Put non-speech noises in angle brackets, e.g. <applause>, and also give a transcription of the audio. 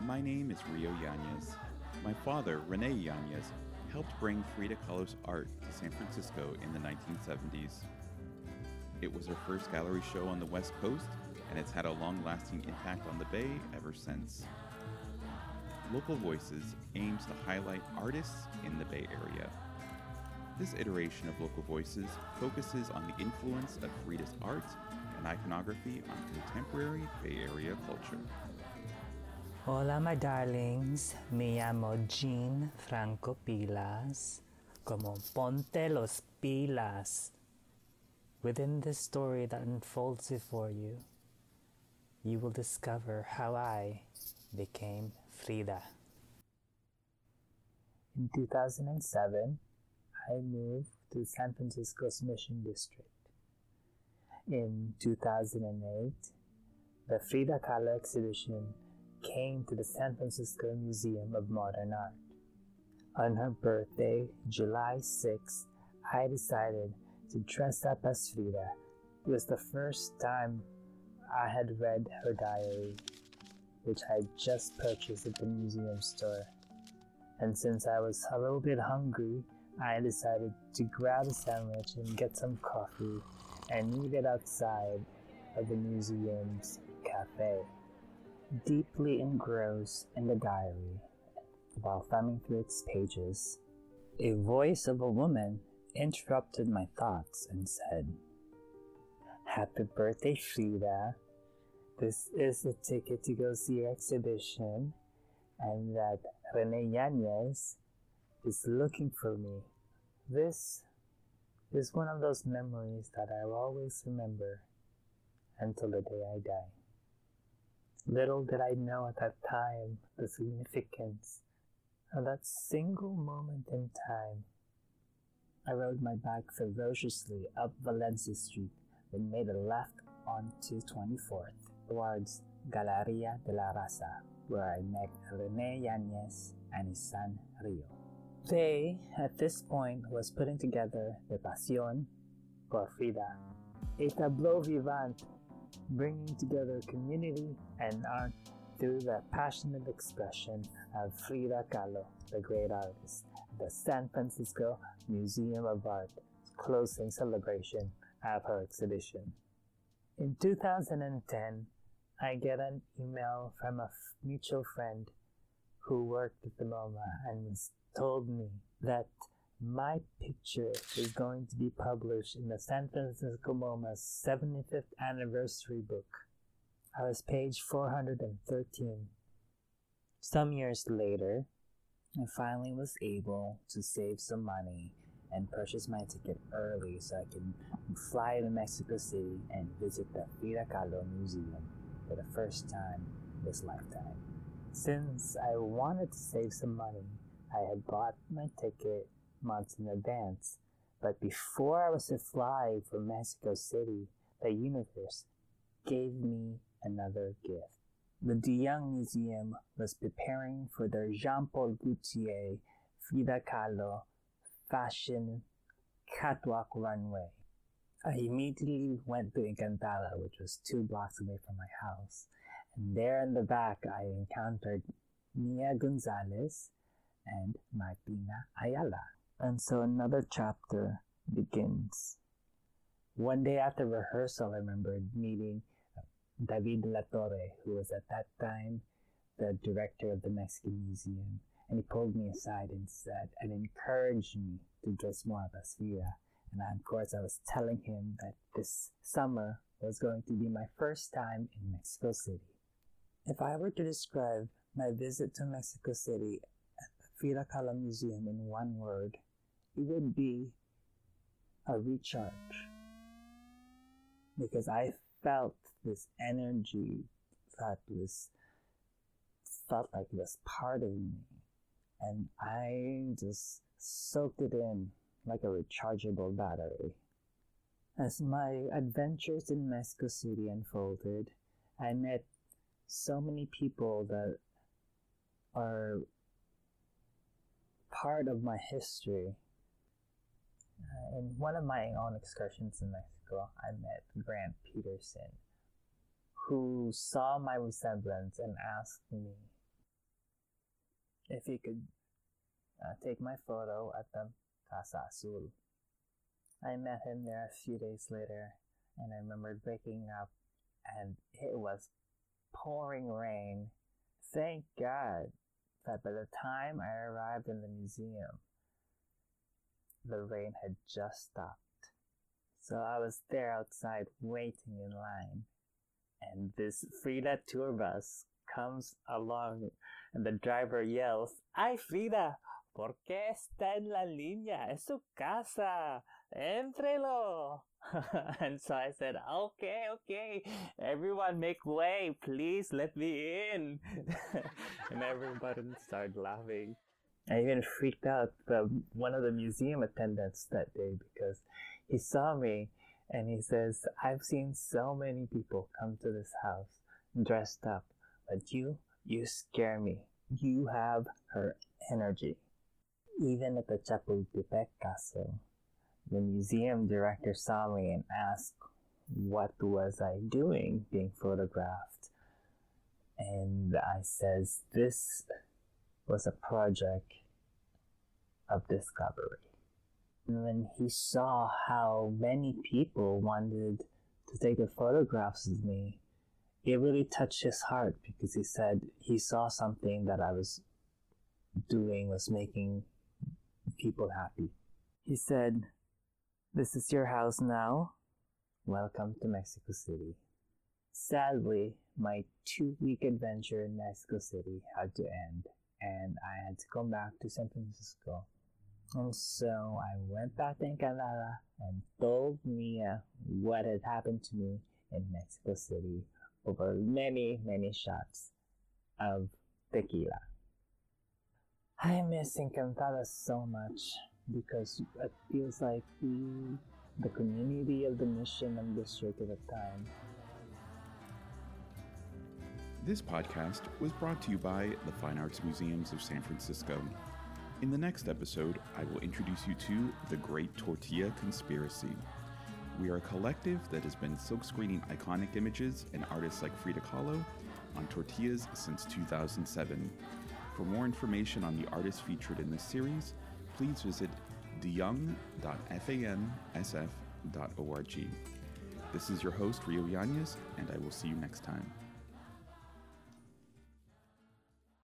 My name is Rio Yanez. My father, Rene Yanez, helped bring Frida Kahlo's art to San Francisco in the 1970s. It was her first gallery show on the West Coast, and it's had a long lasting impact on the Bay ever since. Local Voices aims to highlight artists in the Bay Area. This iteration of Local Voices focuses on the influence of Frida's art and iconography on contemporary Bay Area culture. Hola, my darlings. Me llamo Jean Franco Pilas, como Ponte los Pilas. Within this story that unfolds before you, you will discover how I became Frida. In 2007, I moved to San Francisco's Mission District. In 2008, the Frida Kahlo exhibition came to the San Francisco Museum of Modern Art. On her birthday, July 6th, I decided to dress up as Frida. It was the first time I had read her diary, which I just purchased at the museum store. And since I was a little bit hungry, I decided to grab a sandwich and get some coffee and it outside of the museum's cafe. Deeply engrossed in the diary, while thumbing through its pages, a voice of a woman interrupted my thoughts and said, Happy birthday, Frida. This is the ticket to go see your exhibition, and that Rene Yanez is looking for me. This is one of those memories that I'll always remember until the day I die. Little did I know at that time the significance of that single moment in time. I rode my bike ferociously up Valencia Street, then made a left onto 24th towards Galeria de la Raza, where I met Rene Yanez and his son Rio. They, at this point, was putting together the Pasión por Frida, a tableau vivant bringing together community and art through the passionate expression of Frida Kahlo, the great artist. The San Francisco Museum of Art closing celebration of her exhibition. In 2010, I get an email from a mutual friend who worked at the MoMA and told me that my picture is going to be published in the San Francisco MoMA's 75th anniversary book. I was page 413. Some years later, I finally was able to save some money and purchase my ticket early so I can fly to Mexico City and visit the Frida Kahlo Museum for the first time this lifetime. Since I wanted to save some money, I had bought my ticket months in advance. But before I was to fly for Mexico City, the universe gave me another gift. The De Young Museum was preparing for their Jean Paul Gaultier Frida Kahlo fashion catwalk runway. I immediately went to Encantada, which was two blocks away from my house. And there in the back, I encountered Nia Gonzalez and Martina Ayala. And so another chapter begins. One day after rehearsal, I remember meeting David La Torre, who was at that time the director of the Mexican Museum. And he pulled me aside and said, and encouraged me to dress more as Frida. And of course, I was telling him that this summer was going to be my first time in Mexico City. If I were to describe my visit to Mexico City Frida Kahlo Museum in one word, it would be a recharge because I felt this energy that was felt like it was part of me and I just soaked it in like a rechargeable battery. As my adventures in Mexico City unfolded, I met so many people that are part of my history uh, in one of my own excursions in Mexico, I met Grant Peterson, who saw my resemblance and asked me if he could uh, take my photo at the Casa Azul. I met him there a few days later, and I remembered waking up and it was pouring rain. Thank God that by the time I arrived in the museum, the rain had just stopped. So I was there outside waiting in line, and this Frida tour bus comes along, and the driver yells, Ay, Frida, ¿por qué está en la línea? Es su casa. Entrelo. and <laughs> so I said, ah, okay, okay, everyone make way, please let me in. <laughs> and everybody started laughing. I even freaked out the, one of the museum attendants that day because he saw me and he says, I've seen so many people come to this house dressed up, but you, you scare me. You have her energy. Even at the Chapultepec Castle, the museum director saw me and asked what was I doing being photographed. And I says this was a project of discovery. And when he saw how many people wanted to take the photographs of me, it really touched his heart because he said he saw something that I was doing was making people happy. He said, This is your house now. Welcome to Mexico City. Sadly, my two week adventure in Mexico City had to end, and I had to come back to San Francisco. And so I went back to Encantada and told Mia what had happened to me in Mexico City over many, many shots of tequila. I miss Encantada so much because it feels like we, the community of the mission and district at the time. This podcast was brought to you by the Fine Arts Museums of San Francisco. In the next episode, I will introduce you to the Great Tortilla Conspiracy. We are a collective that has been silkscreening iconic images and artists like Frida Kahlo on tortillas since 2007. For more information on the artists featured in this series, please visit deyoung.famsf.org. This is your host, Rio Yanez, and I will see you next time.